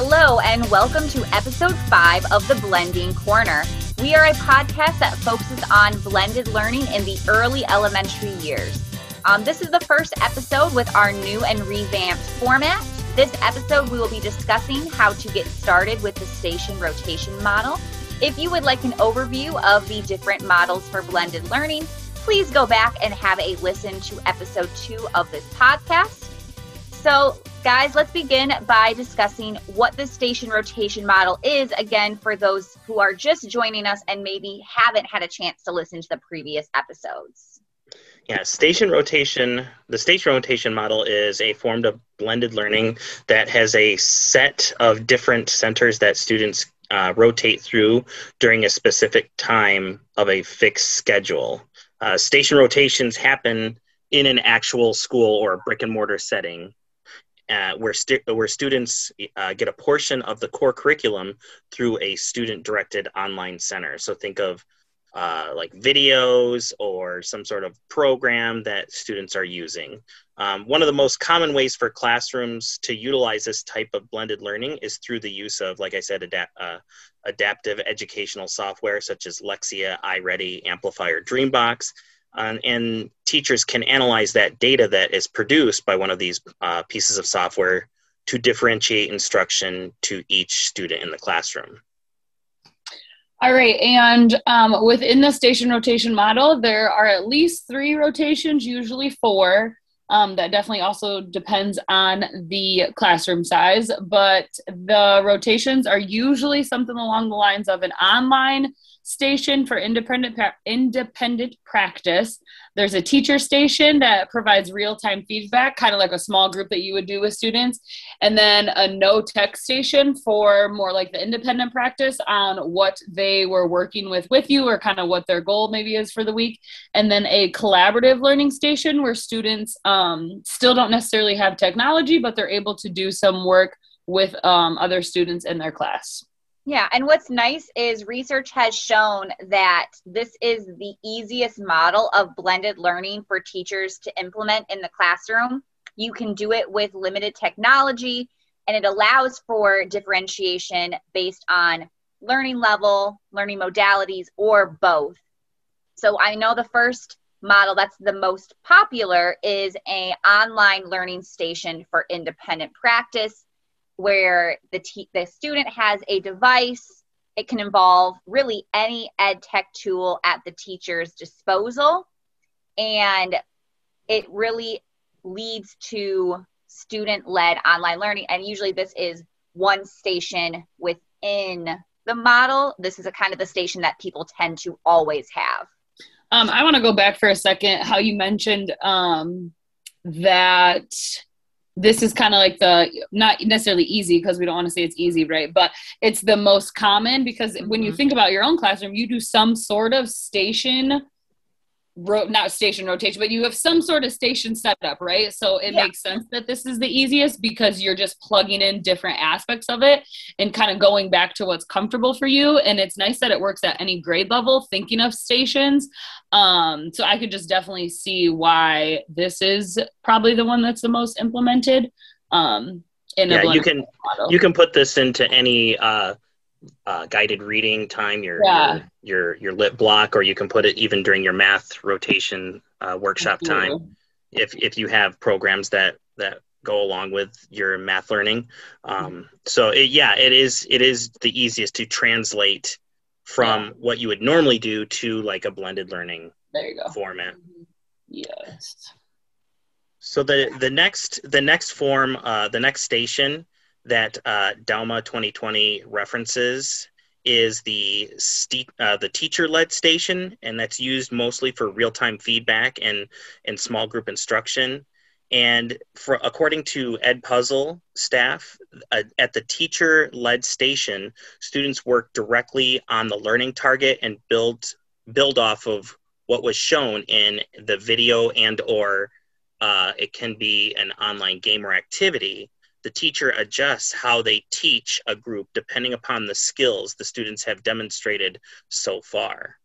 Hello, and welcome to episode five of the Blending Corner. We are a podcast that focuses on blended learning in the early elementary years. Um, this is the first episode with our new and revamped format. This episode, we will be discussing how to get started with the station rotation model. If you would like an overview of the different models for blended learning, please go back and have a listen to episode two of this podcast. So, guys, let's begin by discussing what the station rotation model is again for those who are just joining us and maybe haven't had a chance to listen to the previous episodes. Yeah, station rotation, the station rotation model is a form of blended learning that has a set of different centers that students uh, rotate through during a specific time of a fixed schedule. Uh, station rotations happen in an actual school or brick and mortar setting uh, where, stu- where students uh, get a portion of the core curriculum through a student directed online center. So think of uh, like videos or some sort of program that students are using. Um, one of the most common ways for classrooms to utilize this type of blended learning is through the use of, like I said, uh, adaptive educational software such as Lexia, iReady, Amplifier, Dreambox um, and teachers can analyze that data that is produced by one of these uh, pieces of software to differentiate instruction to each student in the classroom. All right, and um, within the station rotation model, there are at least three rotations, usually four. Um, that definitely also depends on the classroom size, but the rotations are usually something along the lines of an online station for independent independent practice. There's a teacher station that provides real-time feedback, kind of like a small group that you would do with students, and then a no tech station for more like the independent practice on what they were working with with you or kind of what their goal maybe is for the week, and then a collaborative learning station where students um, still don't necessarily have technology, but they're able to do some work with um, other students in their class. Yeah, and what's nice is research has shown that this is the easiest model of blended learning for teachers to implement in the classroom. You can do it with limited technology, and it allows for differentiation based on learning level, learning modalities, or both. So I know the first model that's the most popular is a online learning station for independent practice where the, the student has a device. It can involve really any ed tech tool at the teacher's disposal. And it really leads to student led online learning. And usually, this is one station within the model. This is a kind of the station that people tend to always have. Um, I want to go back for a second. How you mentioned um, that this is kind of like the not necessarily easy because we don't want to say it's easy right but it's the most common because mm-hmm. when you mm-hmm. think about your own classroom you do some sort of station ro- not station rotation but you have some sort of station setup right so it yeah. makes sense that this is the easiest because you're just plugging in different aspects of it and kind of going back to what's comfortable for you and it's nice that it works at any grade level thinking of stations um, so I could just definitely see why this is probably the one that's the most implemented. Um, in yeah, you can model. you can put this into any uh, uh, guided reading time, your, yeah. your, your your lit block, or you can put it even during your math rotation uh, workshop time. If if you have programs that that go along with your math learning, um, so it, yeah, it is it is the easiest to translate from yeah. what you would normally do to like a blended learning there you go. format. Yes. So the the next the next form uh, the next station that uh, DELMA 2020 references is the uh, the teacher led station, and that's used mostly for real time feedback and and small group instruction. And for according to Edpuzzle staff, uh, at the teacher-led station, students work directly on the learning target and build build off of what was shown in the video and or uh, it can be an online game or activity. The teacher adjusts how they teach a group depending upon the skills the students have demonstrated so far.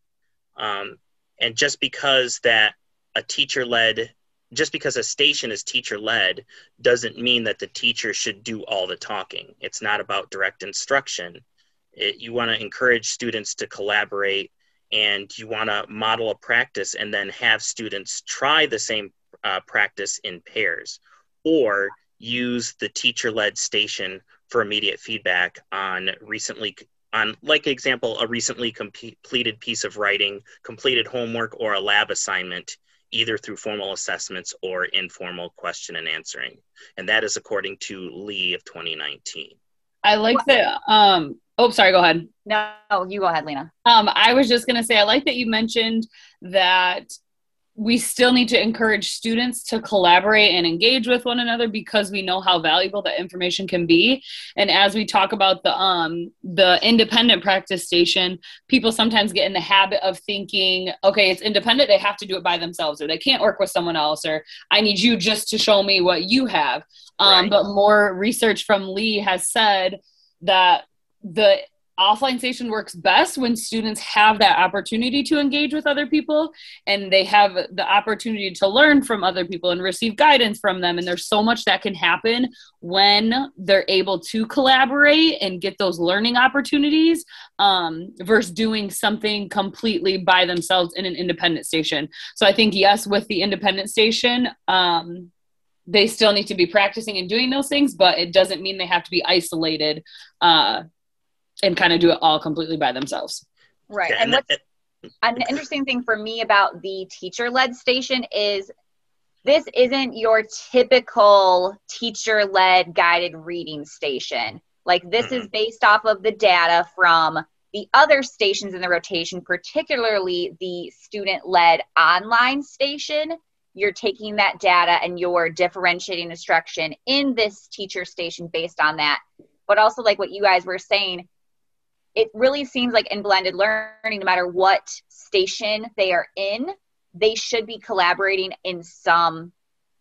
Um, and just because that a teacher-led just because a station is teacher led doesn't mean that the teacher should do all the talking. It's not about direct instruction. It, you want to encourage students to collaborate and you want to model a practice and then have students try the same uh, practice in pairs or use the teacher led station for immediate feedback on recently on like example a recently completed piece of writing completed homework or a lab assignment either through formal assessments or informal question and answering. And that is according to lee of 2019 i like that um oh sorry go ahead. No you go ahead lena. Um i was just going to say i like that you mentioned that we still need to encourage students to collaborate and engage with one another because we know how valuable that information can be and as we talk about the um the independent practice station people sometimes get in the habit of thinking okay it's independent they have to do it by themselves or they can't work with someone else or i need you just to show me what you have um, right. but more research from lee has said that the offline station works best when students have that opportunity to engage with other people and they have the opportunity to learn from other people and receive guidance from them. And there's so much that can happen when they're able to collaborate and get those learning opportunities um, versus doing something completely by themselves in an independent station. So i think yes with the independent station um, they still need to be practicing and doing those things, but it doesn't mean they have to be isolated uh, and kind of do it all completely by themselves. Right. And what's an interesting thing for me about the teacher led station is this isn't your typical teacher led guided reading station. Like, this mm-hmm. is based off of the data from the other stations in the rotation, particularly the student led online station. You're taking that data and you're differentiating instruction in this teacher station based on that. But also, like what you guys were saying, it really seems like in blended learning, no matter what station they are in, they should be collaborating in some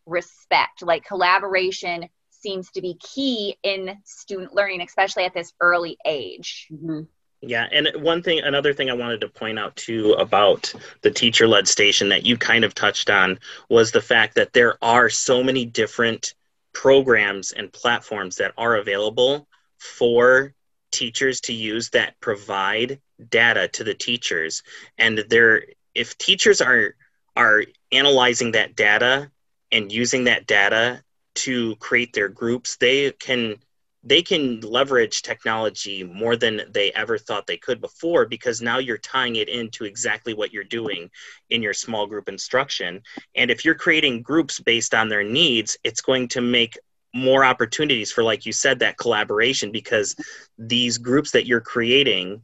respect. Like collaboration seems to be key in student learning, especially at this early age. Mm-hmm. Yeah, and one thing, another thing I wanted to point out too about the teacher led station that you kind of touched on was the fact that there are so many different programs and platforms that are available for teachers to use that provide data to the teachers. And they're if teachers are are analyzing that data and using that data to create their groups they can they can leverage technology more than they ever thought they could before because now you're tying it into exactly what you're doing in your small group instruction. And if you're creating groups based on their needs it's going to make more opportunities for like you said that collaboration because these groups that you're creating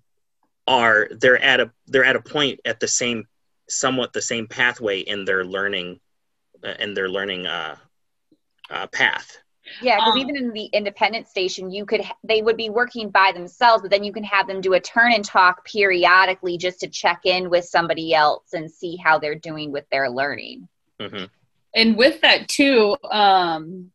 are they're at a they're at a point at the same somewhat the same pathway in their learning uh, in their learning uh, uh, path yeah because um, even in the independent station you could they would be working by themselves but then you can have them do a turn and talk periodically just to check in with somebody else and see how they're doing with their learning mm-hmm. and with that too um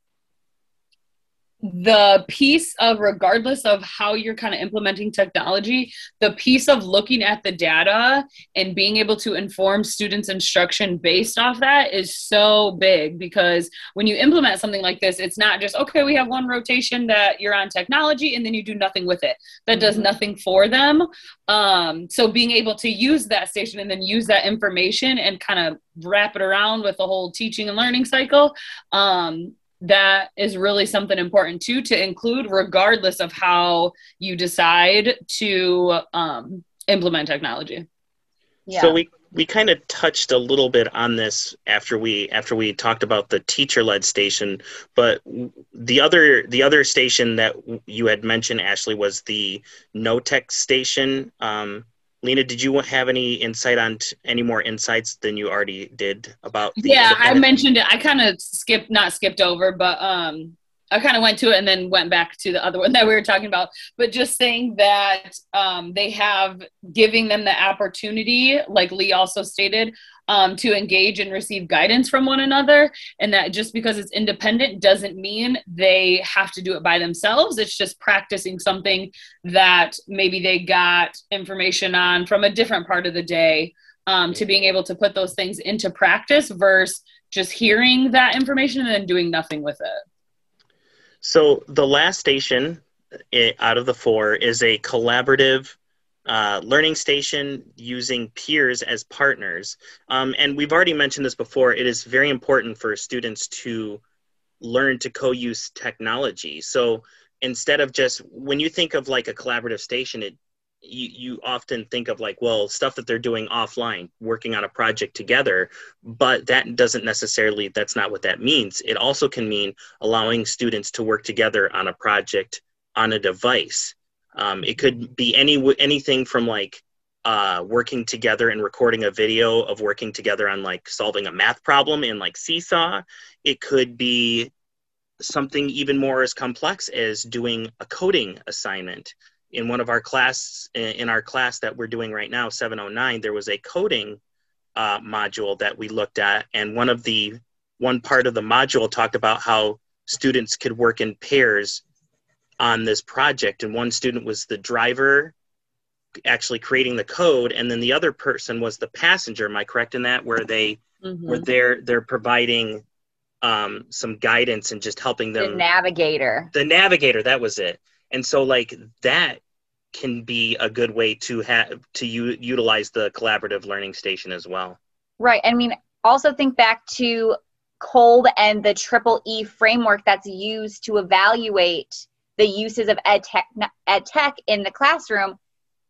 the piece of regardless of how you're kind of implementing technology the piece of looking at the data and being able to inform students instruction based off that is so big because when you implement something like this it's not just okay we have one rotation that you're on technology and then you do nothing with it that does mm-hmm. nothing for them um, so being able to use that station and then use that information and kind of wrap it around with the whole teaching and learning cycle um, that is really something important too to include regardless of how you decide to um, implement technology yeah. so we we kind of touched a little bit on this after we after we talked about the teacher led station but the other the other station that you had mentioned ashley was the no tech station um, Lena, did you have any insight on t- any more insights than you already did about? yeah, I mentioned it. I kind of skipped, not skipped over, but um, I kind of went to it and then went back to the other one that we were talking about. But just saying that um, they have giving them the opportunity, like Lee also stated, um, to engage and receive guidance from one another. And that just because it's independent doesn't mean they have to do it by themselves. It's just practicing something that maybe they got information on from a different part of the day um, to being able to put those things into practice versus just hearing that information and then doing nothing with it? So the last station eh, out of the four is a collaborative uh, learning station using peers as partners. Um, and we've already mentioned this before. It is very important for students to learn to co-use technology. So instead of just when you think of like a collaborative station, it you, you often think of like well stuff that they're doing offline working on a project together but that doesn't necessarily that's not what that means it also can mean allowing students to work together on a project on a device um, it could be any anything from like uh, working together and recording a video of working together on like solving a math problem in like Seesaw. It could be something even more as complex as doing a coding assignment. In one of our class, in our class that we're doing right now, 709, there was a coding uh, module that we looked at, and one of the one part of the module talked about how students could work in pairs on this project and one student was the driver actually creating the code and then the other person was the passenger am i correct in that where they mm-hmm. where they're they're providing um, some guidance and just helping them the navigator the navigator that was it and so like that can be a good way to have to u- utilize the collaborative learning station as well right i mean also think back to Kolb and the triple e framework that's used to evaluate the uses of ed tech, ed tech in the classroom,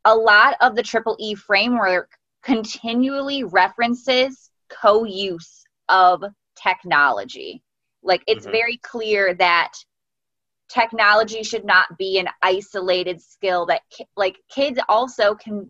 a lot of the Triple E framework continually references co use of technology. Like it's mm-hmm. very clear that technology should not be an isolated skill that like kids also can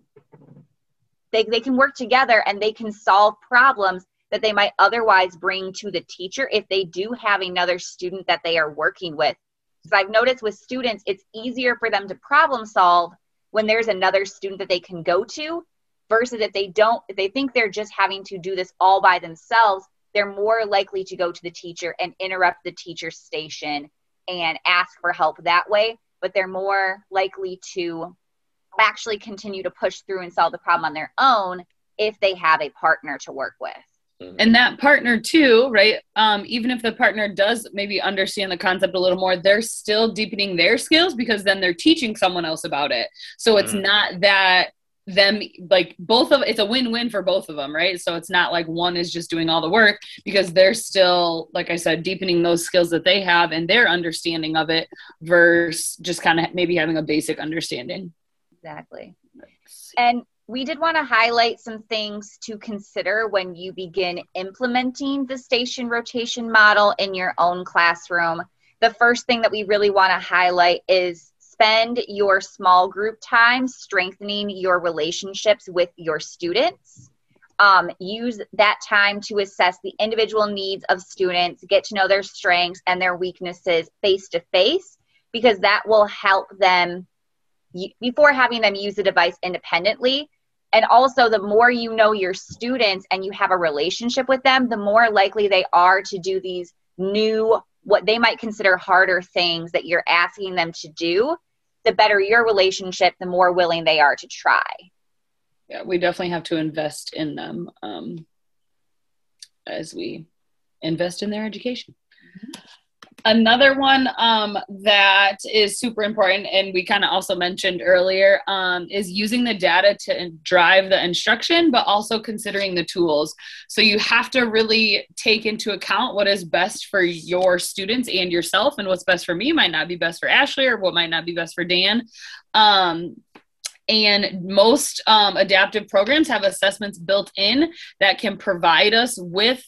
they, they can work together and they can solve problems that they might otherwise bring to the teacher if they do have another student that they are working with. Because I've noticed with students, it's easier for them to problem solve when there's another student that they can go to versus if they don't, if they think they're just having to do this all by themselves, they're more likely to go to the teacher and interrupt the teacher's station and ask for help that way. But they're more likely to actually continue to push through and solve the problem on their own if they have a partner to work with. Mm-hmm. And that partner too, right? Um, even if the partner does maybe understand the concept a little more, they're still deepening their skills because then they're teaching someone else about it. So it's mm. not that them like both of it's a win-win for both of them right? So it's not like one is just doing all the work because they're still like i said deepening those skills that they have and their understanding of it versus just kind of maybe having a basic understanding. Exactly. And we did want to highlight some things to consider when you begin implementing the station rotation model in your own classroom. The first thing that we really want to highlight is spend your small group time strengthening your relationships with your students. Um, use that time to assess the individual needs of students, get to know their strengths and their weaknesses face to face, because that will help them before having them use the device independently. And also, the more you know your students and you have a relationship with them, the more likely they are to do these new, what they might consider harder things that you're asking them to do. The better your relationship, the more willing they are to try. Yeah, we definitely have to invest in them um, as we invest in their education. Mm-hmm. Another one um, that is super important, and we kind of also mentioned earlier, um, is using the data to drive the instruction, but also considering the tools. So you have to really take into account what is best for your students and yourself, and what's best for me might not be best for Ashley, or what might not be best for Dan. Um, and most um, adaptive programs have assessments built in that can provide us with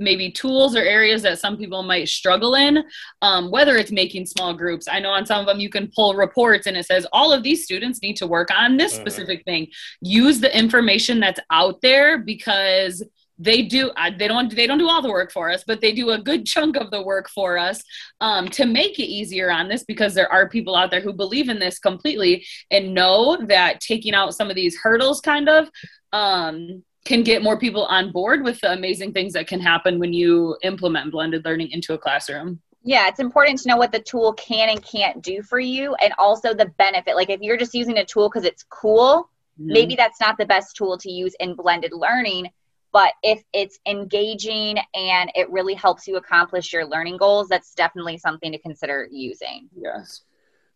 maybe tools or areas that some people might struggle in, um, whether it's making small groups. I know on some of them you can pull reports and it says all of these students need to work on this mm-hmm. specific thing. Use the information that's out there because they do they don't they don't do all the work for us but they do a good chunk of the work for us um, to make it easier on this because there are people out there who believe in this completely and know that taking out some of these hurdles kind of um, can get more people on board with the amazing things that can happen when you implement blended learning into a classroom. Yeah, it's important to know what the tool can and can't do for you and also the benefit. Like if you're just using a tool because it's cool, mm-hmm. maybe that's not the best tool to use in blended learning. But if it's engaging and it really helps you accomplish your learning goals, that's definitely something to consider using. Yes.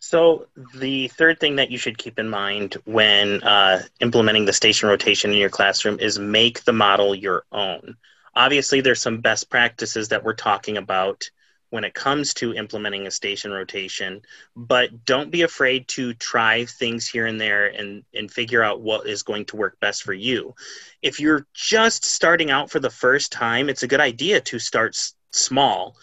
So the third thing that you should keep in mind when uh, implementing the station rotation in your classroom is make the model your own. Obviously, there's some best practices that we're talking about when it comes to implementing a station rotation, but don't be afraid to try things here and there and, and figure out what is going to work best for you. If you're just starting out for the first time, it's a good idea to start s- small.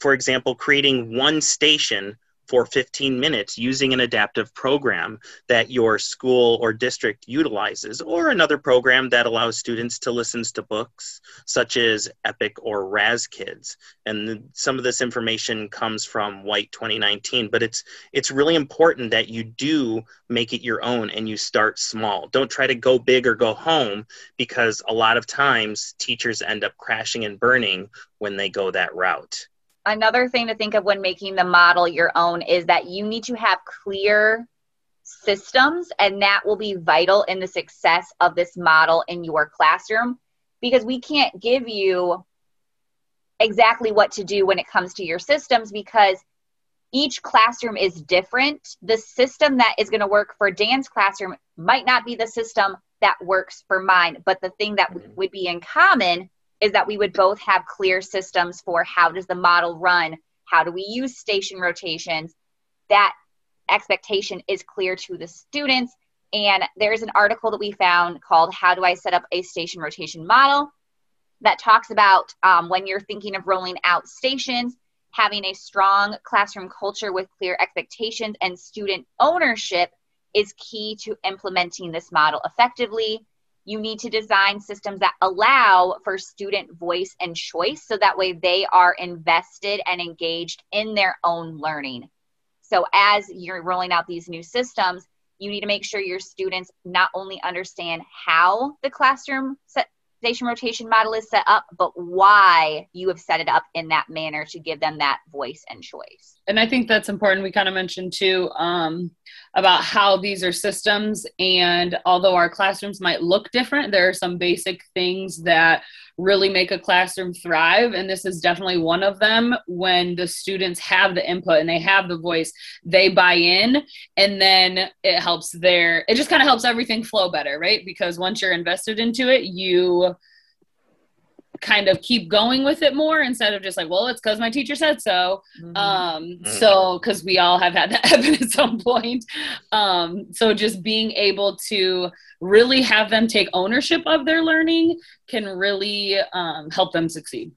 For example, creating one station for 15 minutes using an adaptive program that your school or district utilizes, or another program that allows students to listen to books such as EPIC or Raz Kids. And some of this information comes from White 2019, but it's it's really important that you do make it your own and you start small. Don't try to go big or go home because a lot of times teachers end up crashing and burning when they go that route another thing to think of when making the model your own is that you need to have clear systems and that will be vital in the success of this model in your classroom because we can't give you exactly what to do when it comes to your systems because each classroom is different. The system that is going to work for Dan's classroom might not be the system that works for mine, but the thing that mm-hmm. would be in common is that we would both have clear systems for how does the model run how do we use station rotations. That expectation is clear to the students and there's an article that we found called how do i set up a station rotation model? That talks about um, when you're thinking of rolling out stations having a strong classroom culture with clear expectations and student ownership is key to implementing this model effectively you need to design systems that allow for student voice and choice so that way they are invested and engaged in their own learning. So, as you're rolling out these new systems, you need to make sure your students not only understand how the classroom station rotation model is set up, but why you have set it up in that manner to give them that voice and choice. And I think that's important. We kind of mentioned too um, about how these are systems, and although our classrooms might look different, there are some basic things that really make a classroom thrive. And this is definitely one of them. When the students have the input and they have the voice, they buy in, and then it helps their, it just kind of helps everything flow better, right? Because once you're invested into it, you kind of keep going with it more instead of just like, well, it's because my teacher said so. Mm-hmm. Um, mm-hmm. so because we all have had that happen at some point. Um, so just being able to really have them take ownership of their learning can really um, help them succeed.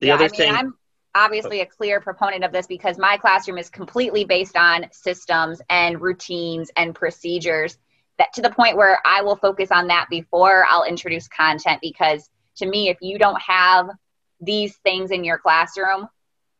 The yeah, other I mean, thing. I'm obviously a clear proponent of this because my classroom is completely based on systems and routines and procedures that to the point where I will focus on that before I'll introduce content because to me, if you don't have these things in your classroom,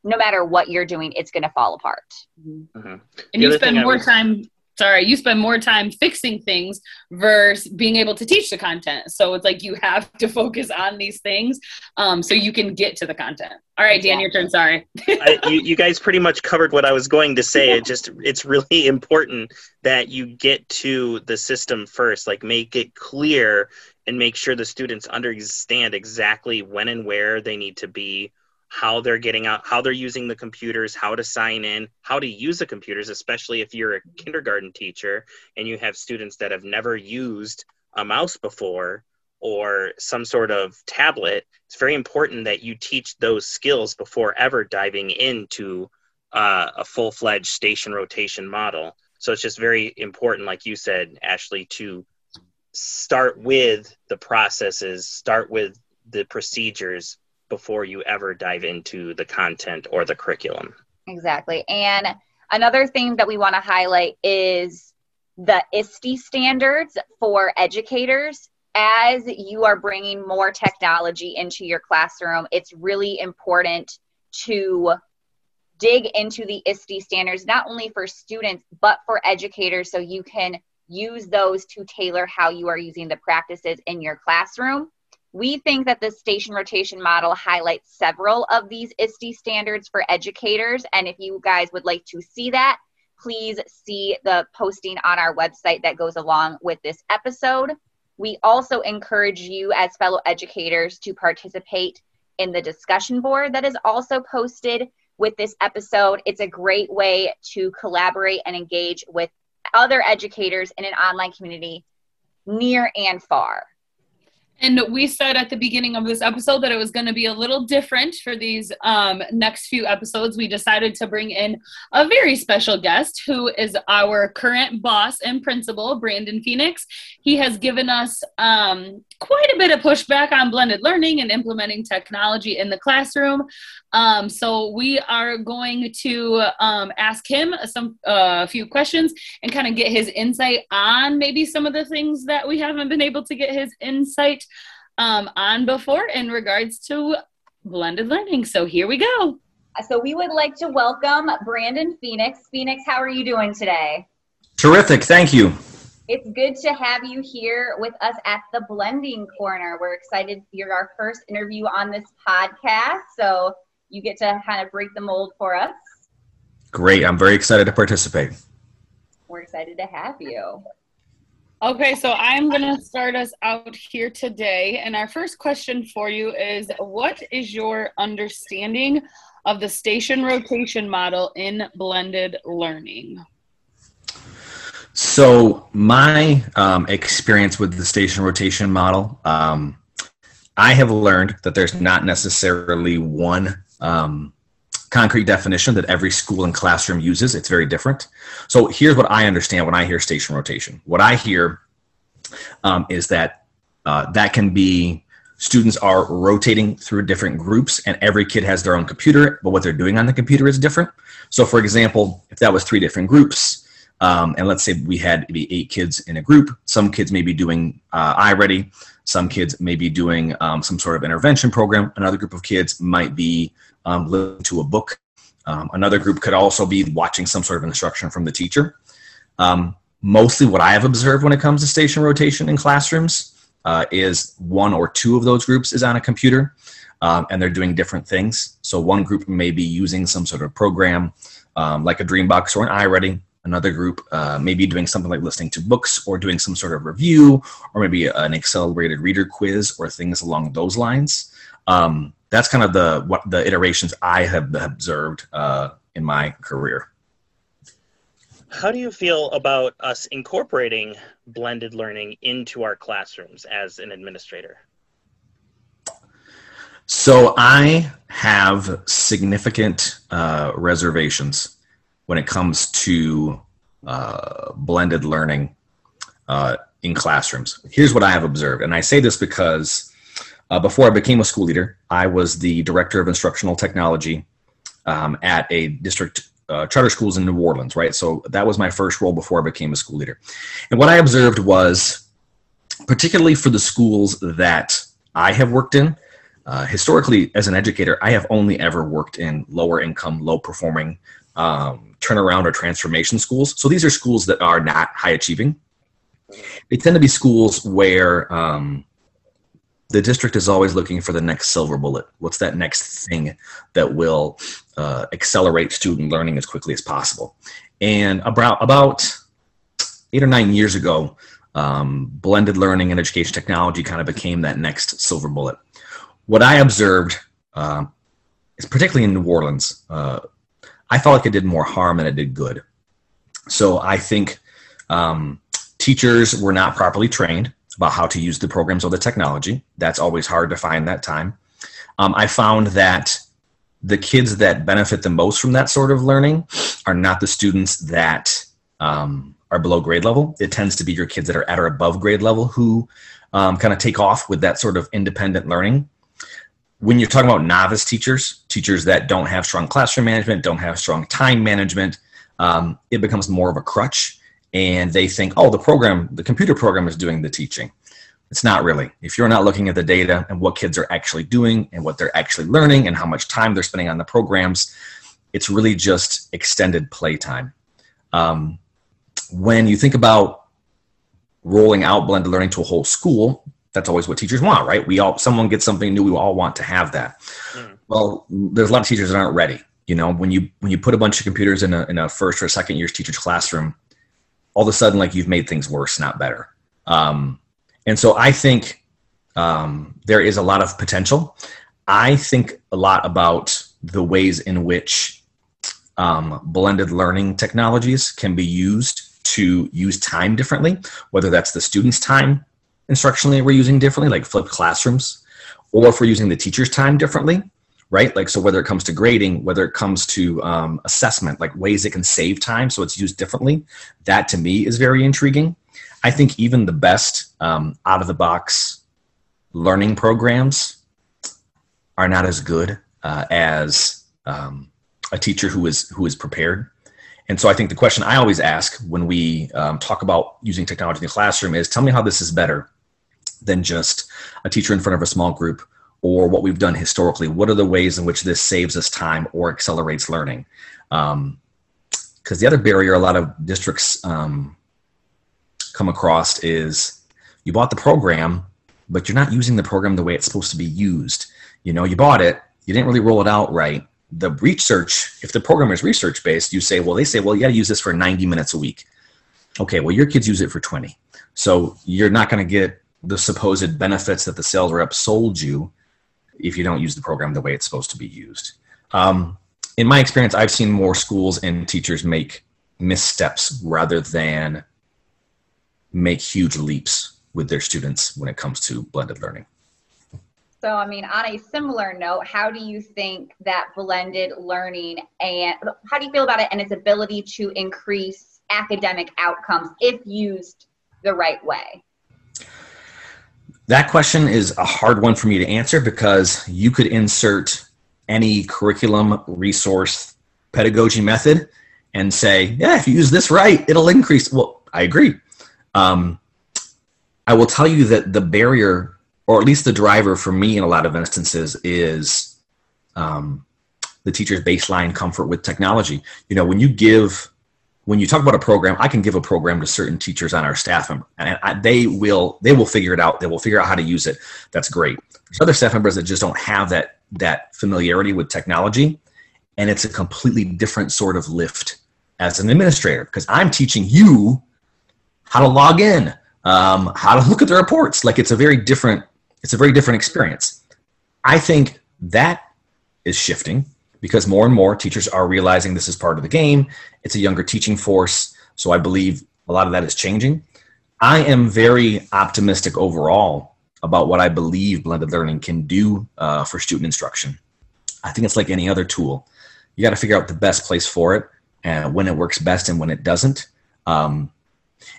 no matter what you're doing, it's going to fall apart. Mm-hmm. And you spend more was... time. Sorry, you spend more time fixing things versus being able to teach the content. So it's like you have to focus on these things um, so you can get to the content. All right, Dan, your turn. Sorry. I, you, you guys pretty much covered what I was going to say. It just it's really important that you get to the system first. Like make it clear and make sure the students understand exactly when and where they need to be how they're getting out how they're using the computers how to sign in how to use the computers especially if you're a kindergarten teacher and you have students that have never used a mouse before or some sort of tablet it's very important that you teach those skills before ever diving into uh, a full-fledged station rotation model. So it's just very important like you said ashley to start with the processes, start with the procedures before you ever dive into the content or the curriculum. Exactly. And another thing that we want to highlight is the ISTE standards for educators. As you are bringing more technology into your classroom, it's really important to dig into the ISTE standards, not only for students, but for educators, so you can use those to tailor how you are using the practices in your classroom. We think that the station rotation model highlights several of these ISTE standards for educators. And if you guys would like to see that, please see the posting on our website that goes along with this episode. We also encourage you, as fellow educators, to participate in the discussion board that is also posted with this episode. It's a great way to collaborate and engage with other educators in an online community near and far. And we said at the beginning of this episode that it was going to be a little different for these um, next few episodes. We decided to bring in a very special guest who is our current boss and principal, Brandon Phoenix. He has given us um, quite a bit of pushback on blended learning and implementing technology in the classroom. Um, so we are going to um, ask him some a uh, few questions and kind of get his insight on maybe some of the things that we haven't been able to get his insight um, on before in regards to blended learning. So here we go. So we would like to welcome Brandon Phoenix. Phoenix, how are you doing today? Terrific, thank you. It's good to have you here with us at the Blending Corner. We're excited. You're our first interview on this podcast, so you get to kind of break the mold for us. Great. I'm very excited to participate. We're excited to have you. Okay, so I'm going to start us out here today. And our first question for you is What is your understanding of the station rotation model in blended learning? So, my um, experience with the station rotation model, um, I have learned that there's not necessarily one um, concrete definition that every school and classroom uses. It's very different. So, here's what I understand when I hear station rotation. What I hear um, is that uh, that can be students are rotating through different groups and every kid has their own computer but what they're doing on the computer is different so for example if that was three different groups um, and let's say we had maybe eight kids in a group. Some kids may be doing uh, iReady. Some kids may be doing um, some sort of intervention program. Another group of kids might be um, listening to a book. Um, another group could also be watching some sort of instruction from the teacher. Um, mostly what I have observed when it comes to station rotation in classrooms uh, is one or two of those groups is on a computer um, and they're doing different things. So one group may be using some sort of program um, like a Dreambox or an iReady another group uh, maybe doing something like listening to books or doing some sort of review or maybe an accelerated reader quiz or things along those lines um, that's kind of the what the iterations i have observed uh, in my career how do you feel about us incorporating blended learning into our classrooms as an administrator so i have significant uh, reservations when it comes to uh, blended learning uh, in classrooms. Here's what I have observed, and I say this because uh, before I became a school leader, I was the director of instructional technology um, at a district uh, charter schools in New Orleans, right? So that was my first role before I became a school leader. And what I observed was, particularly for the schools that I have worked in, uh, historically, as an educator, I have only ever worked in lower income, low performing um, turnaround or transformation schools. So these are schools that are not high achieving. They tend to be schools where um, the district is always looking for the next silver bullet. What's that next thing that will uh, accelerate student learning as quickly as possible? And about about eight or nine years ago, um, blended learning and education technology kind of became that next silver bullet. What I observed um, is particularly in New Orleans. Uh, I felt like it did more harm than it did good. So I think um, teachers were not properly trained about how to use the programs or the technology. That's always hard to find that time. Um, I found that the kids that benefit the most from that sort of learning are not the students that um, are below grade level. It tends to be your kids that are at or above grade level who um, kind of take off with that sort of independent learning when you're talking about novice teachers, teachers that don't have strong classroom management, don't have strong time management, um, it becomes more of a crutch. And they think, oh, the program, the computer program is doing the teaching. It's not really. If you're not looking at the data and what kids are actually doing and what they're actually learning and how much time they're spending on the programs, it's really just extended playtime. Um, when you think about rolling out blended learning to a whole school, that's always what teachers want, right? We all someone gets something new, we all want to have that. Mm. Well, there's a lot of teachers that aren't ready. You know, when you when you put a bunch of computers in a in a first or second year's teacher's classroom, all of a sudden, like you've made things worse, not better. Um, And so I think um, there is a lot of potential. I think a lot about the ways in which um, blended learning technologies can be used to use time differently, whether that's the student's time instructionally we're using differently, like flipped classrooms, or if we're using the teacher's time differently, right? Like, so whether it comes to grading, whether it comes to um, assessment, like ways it can save time so it's used differently, that to me is very intriguing. I think even the best um, out of the box learning programs are not as good uh, as um, a teacher who is who is prepared. And so I think the question I always ask when we um, talk about using technology in the classroom is, tell me how this is better than just a teacher in front of a small group or what we've done historically. What are the ways in which this saves us time or accelerates learning? Because um, the other barrier a lot of districts um, come across is you bought the program, but you're not using the program the way it's supposed to be used. You know, you bought it, you didn't really roll it out right. The research, if the program is research based, you say, well, they say, well, you got to use this for 90 minutes a week. Okay, well, your kids use it for 20. So you're not going to get the supposed benefits that the sales rep sold you if you don't use the program the way it's supposed to be used. Um, in my experience, I've seen more schools and teachers make missteps rather than make huge leaps with their students when it comes to blended learning. So, I mean, on a similar note, how do you think that blended learning and how do you feel about it and its ability to increase academic outcomes if used the right way? That question is a hard one for me to answer because you could insert any curriculum, resource, pedagogy method and say, yeah, if you use this right, it'll increase. Well, I agree. Um, I will tell you that the barrier, or at least the driver for me in a lot of instances, is um, the teacher's baseline comfort with technology. You know, when you give when you talk about a program, I can give a program to certain teachers on our staff, and I, they will they will figure it out. They will figure out how to use it. That's great. There's other staff members that just don't have that that familiarity with technology, and it's a completely different sort of lift as an administrator because I'm teaching you how to log in, um, how to look at the reports. Like it's a very different it's a very different experience. I think that is shifting because more and more teachers are realizing this is part of the game. It's a younger teaching force. So I believe a lot of that is changing. I am very optimistic overall about what I believe blended learning can do uh, for student instruction. I think it's like any other tool. You got to figure out the best place for it and when it works best and when it doesn't. Um,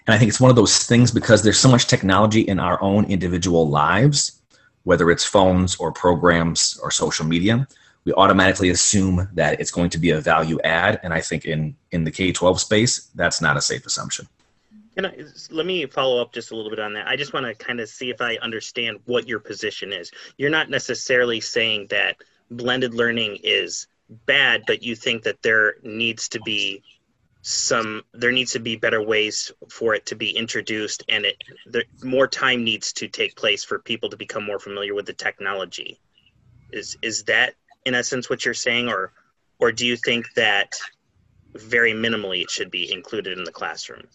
and I think it's one of those things because there's so much technology in our own individual lives, whether it's phones or programs or social media, we automatically assume that it's going to be a value add. And I think in, in the K 12 space, that's not a safe assumption. Can I, let me follow up just a little bit on that. I just want to kind of see if I understand what your position is. You're not necessarily saying that blended learning is bad, but you think that there needs to be some there needs to be better ways for it to be introduced and it the, more time needs to take place for people to become more familiar with the technology is is that in essence what you're saying or or do you think that very minimally it should be included in the classroom?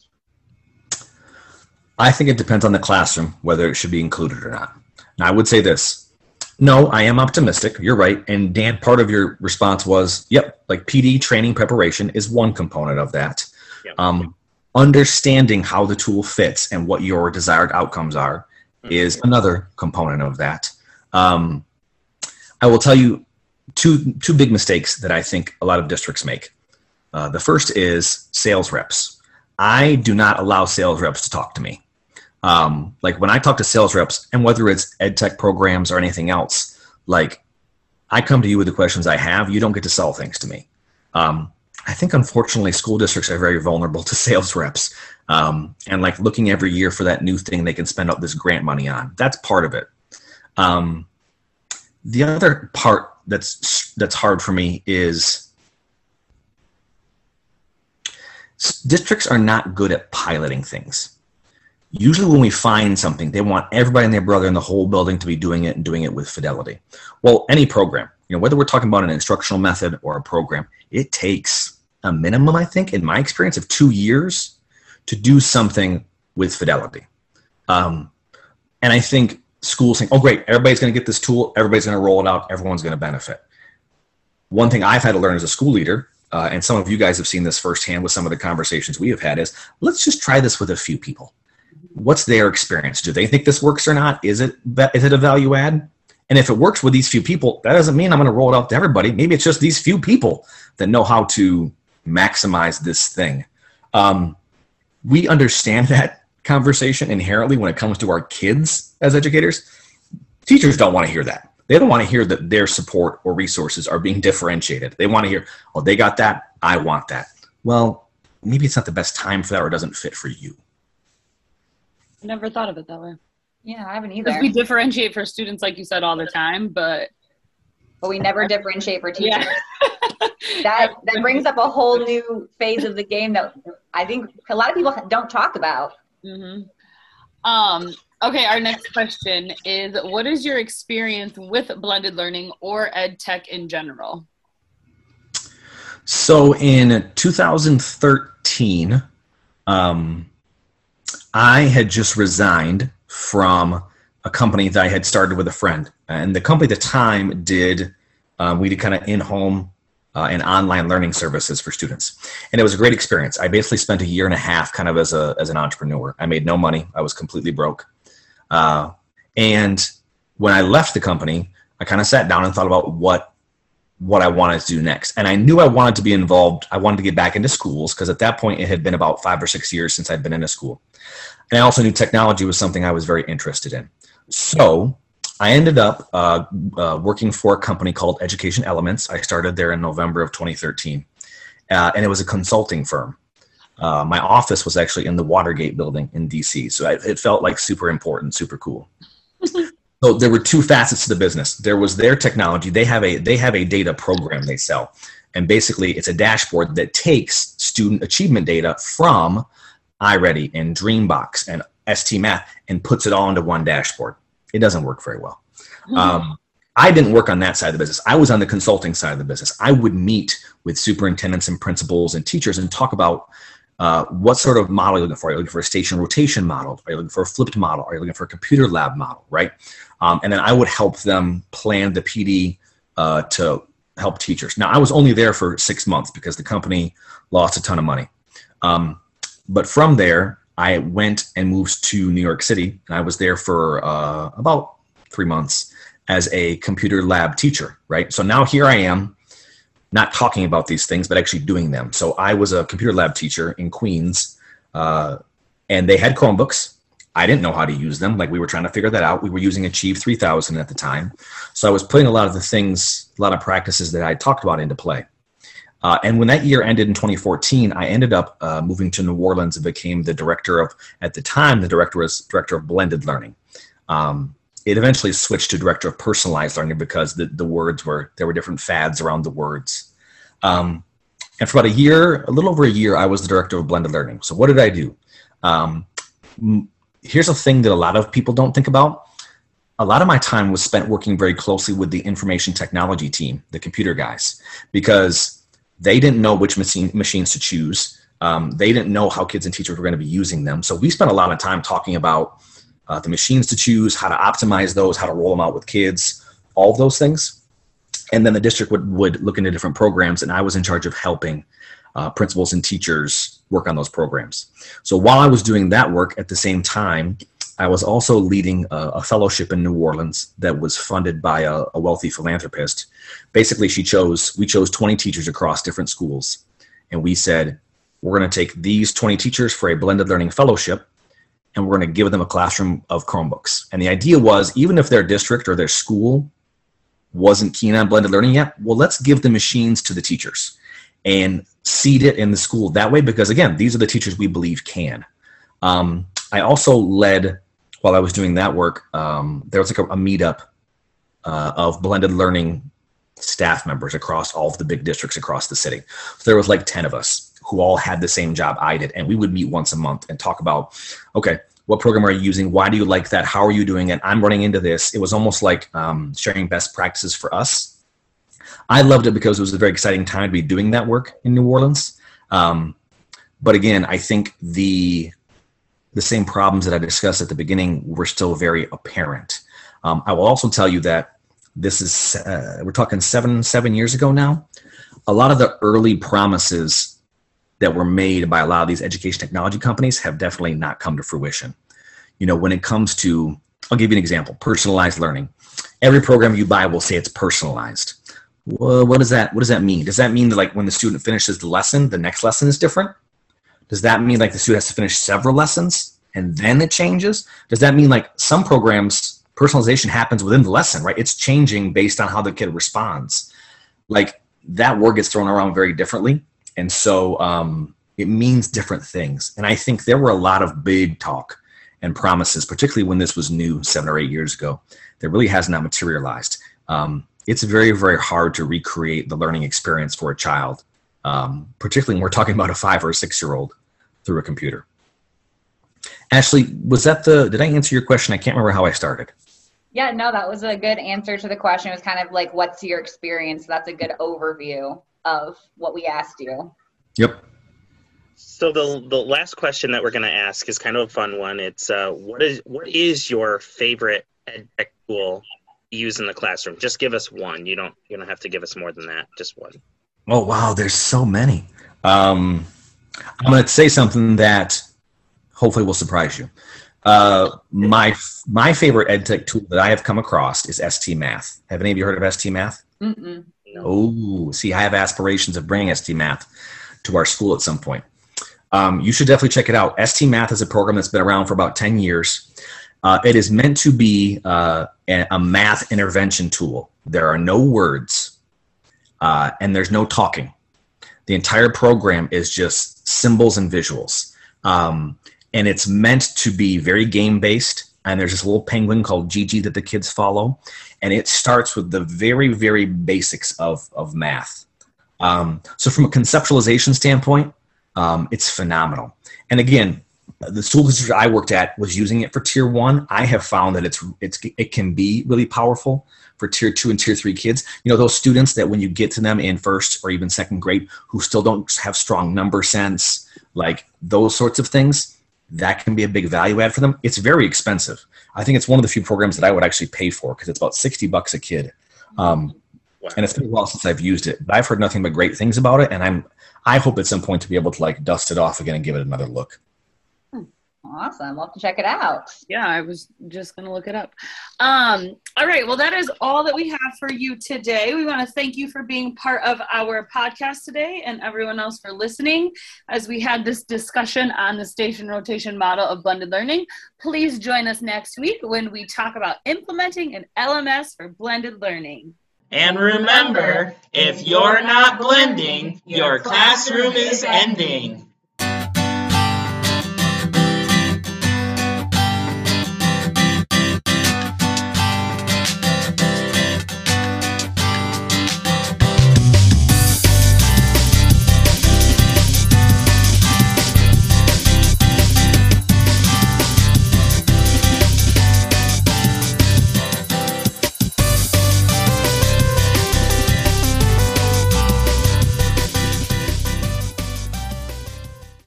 I think it depends on the classroom whether it should be included or not. Now i would say this. No i am optimistic. You're right. And dan part of your response was yep like pd training preparation is one component of that. Yep. um, understanding how the tool fits and what your desired outcomes are mm-hmm. is another component of that. Um, i will tell you two two big mistakes that I think a lot of districts make. Uh, the first is sales reps. I do not allow sales reps to talk to me. Um, like when I talk to sales reps, and whether it's ed tech programs or anything else, like I come to you with the questions I have. You don't get to sell things to me. Um, I think unfortunately school districts are very vulnerable to sales reps um, and like looking every year for that new thing they can spend all this grant money on. That's part of it. Um, the other part that's that's hard for me is districts are not good at piloting things. Usually, when we find something, they want everybody and their brother in the whole building to be doing it and doing it with fidelity. Well, any program, you know, whether we're talking about an instructional method or a program, it takes a minimum, I think, in my experience, of two years to do something with fidelity. Um, And I think schools think, oh, great, everybody's going to get this tool, everybody's going to roll it out, everyone's going to benefit. One thing I've had to learn as a school leader, uh, and some of you guys have seen this firsthand with some of the conversations we have had, is let's just try this with a few people. What's their experience? Do they think this works or not? Is it is it a value add? And if it works with these few people, that doesn't mean I'm going to roll it out to everybody. Maybe it's just these few people that know how to maximize this thing. Um, we understand that conversation inherently when it comes to our kids as educators. Teachers don't want to hear that. They don't want to hear that their support or resources are being differentiated. They want to hear, oh, they got that. I want that. Well, maybe it's not the best time for that or doesn't fit for you. I never thought of it that way. Yeah, I haven't either. We differentiate for students, like you said, all the time, but but we never differentiate for teachers. Yeah. that that brings up a whole new phase of the game that I think a lot of people don't talk about. Mm-hmm. Um, okay, our next question is: What is your experience with blended learning or ed tech in general? So in 2013, um, I had just resigned from a company that I had started with a friend, and the company at the time did uh, we did kind of in-home uh, and online learning services for students, and it was a great experience. I basically spent a year and a half kind of as a as an entrepreneur. I made no money. I was completely broke, uh, and when I left the company, I kind of sat down and thought about what what I wanted to do next. And I knew I wanted to be involved. I wanted to get back into schools because at that point it had been about five or six years since I'd been in a school. And I also knew technology was something I was very interested in. So I ended up uh, uh, working for a company called Education Elements. I started there in November of 2013, uh, and it was a consulting firm. Uh, my office was actually in the Watergate building in DC, so I, it felt like super important, super cool. so there were two facets to the business. There was their technology. They have a they have a data program they sell, and basically it's a dashboard that takes student achievement data from iReady and Dreambox and ST Math and puts it all into one dashboard. It doesn't work very well. Mm-hmm. Um, I didn't work on that side of the business. I was on the consulting side of the business. I would meet with superintendents and principals and teachers and talk about uh, what sort of model are you're looking for. Are you looking for a station rotation model? Are you looking for a flipped model? Are you looking for a computer lab model? Right? Um, and then I would help them plan the PD uh, to help teachers. Now I was only there for six months because the company lost a ton of money. Um, but from there, I went and moved to New York City, and I was there for uh, about three months as a computer lab teacher. Right. So now here I am, not talking about these things, but actually doing them. So I was a computer lab teacher in Queens, uh, and they had Chromebooks. I didn't know how to use them. Like we were trying to figure that out. We were using Achieve 3000 at the time. So I was putting a lot of the things, a lot of practices that I talked about into play. Uh, and when that year ended in 2014, I ended up uh, moving to New Orleans and became the director of, at the time, the director was director of blended learning. Um, it eventually switched to director of personalized learning because the, the words were, there were different fads around the words. Um, and for about a year, a little over a year, I was the director of blended learning. So what did I do? Um, here's a thing that a lot of people don't think about. A lot of my time was spent working very closely with the information technology team, the computer guys, because they didn't know which machine, machines to choose. Um, they didn't know how kids and teachers were going to be using them. So we spent a lot of time talking about uh, the machines to choose, how to optimize those, how to roll them out with kids, all of those things. And then the district would, would look into different programs, and I was in charge of helping uh, principals and teachers work on those programs. So while I was doing that work at the same time, I was also leading a, a, fellowship in New Orleans that was funded by a, a, wealthy philanthropist. Basically, she chose we chose 20 teachers across different schools, and we said we're going to take these 20 teachers for a blended learning fellowship, and we're going to give them a classroom of Chromebooks. And the idea was, even if their district or their school wasn't keen on blended learning yet, well, let's give the machines to the teachers and seed it in the school that way. Because again, these are the teachers we believe can. Um, I also led while I was doing that work, um, there was like a, a meetup uh, of blended learning staff members across all of the big districts across the city. So there was like 10 of us who all had the same job I did. And we would meet once a month and talk about, okay, what program are you using? Why do you like that? How are you doing it? I'm running into this. It was almost like um, sharing best practices for us. I loved it because it was a very exciting time to be doing that work in New Orleans. Um, but again, I think the the same problems that I discussed at the beginning were still very apparent. Um, I will also tell you that this is uh, we're talking seven seven years ago now. A lot of the early promises that were made by a lot of these education technology companies have definitely not come to fruition. You know, when it comes to, I'll give you an example: personalized learning. Every program you buy will say it's personalized. Well, what does that what does that mean? Does that mean that like when the student finishes the lesson, the next lesson is different? Does that mean like the student has to finish several lessons and then it changes? Does that mean like some programs personalization happens within the lesson, right? It's changing based on how the kid responds. Like that word gets thrown around very differently. And so um, it means different things. And I think there were a lot of big talk and promises, particularly when this was new seven or eight years ago, that really has not materialized. Um, it's very, very hard to recreate the learning experience for a child, um, particularly when we're talking about a five or a six year old through a computer. Ashley, was that the, did I answer your question? I can't remember how I started. Yeah, no, that was a good answer to the question. It was kind of like, what's your experience? That's a good overview of what we asked you. Yep. So the the last question that we're going to ask is kind of a fun one. It's uh, what is what is your favorite ed tech tool use in the classroom? Just give us one. You don't you don't have to give us more than that. Just one. Oh wow, there's so many. Um, I'm going to say something that hopefully will surprise you. Uh, my my favorite ed tech tool that I have come across is ST Math. Have any of you heard of ST Math? Mm-mm. Oh, see, I have aspirations of bringing ST Math to our school at some point. Um, you should definitely check it out. ST Math is a program that's been around for about 10 years. Uh, it is meant to be uh, a, math intervention tool. There are no words uh, and there's no talking. The entire program is just symbols and visuals. Um, and it's meant to be very game based. And there's this little penguin called JiJi that the kids follow. And it starts with the very, very basics of, of math. Um, so, from a conceptualization standpoint, um, it's phenomenal. And again, the school district I worked at was using it for tier one. I have found that it's it's it can be really powerful for tier two and tier three kids. You know, those students that when you get to them in first or even second grade who still don't have strong number sense, like those sorts of things, that can be a big value add for them. It's very expensive. I think it's one of the few programs that I would actually pay for because it's about 60 bucks a kid. Um, wow. And it's been a while since I've used it, but I've heard nothing but great things about it. And I'm, I hope at some point to be able to like dust it off again and give it another look. Awesome. Love to check it out. Yeah, I was just going to look it up. Um, all right. Well, that is all that we have for you today. We want to thank you for being part of our podcast today and everyone else for listening as we had this discussion on the station rotation model of blended learning. Please join us next week when we talk about implementing an LMS for blended learning. And remember, if you're not blending, your classroom is ending.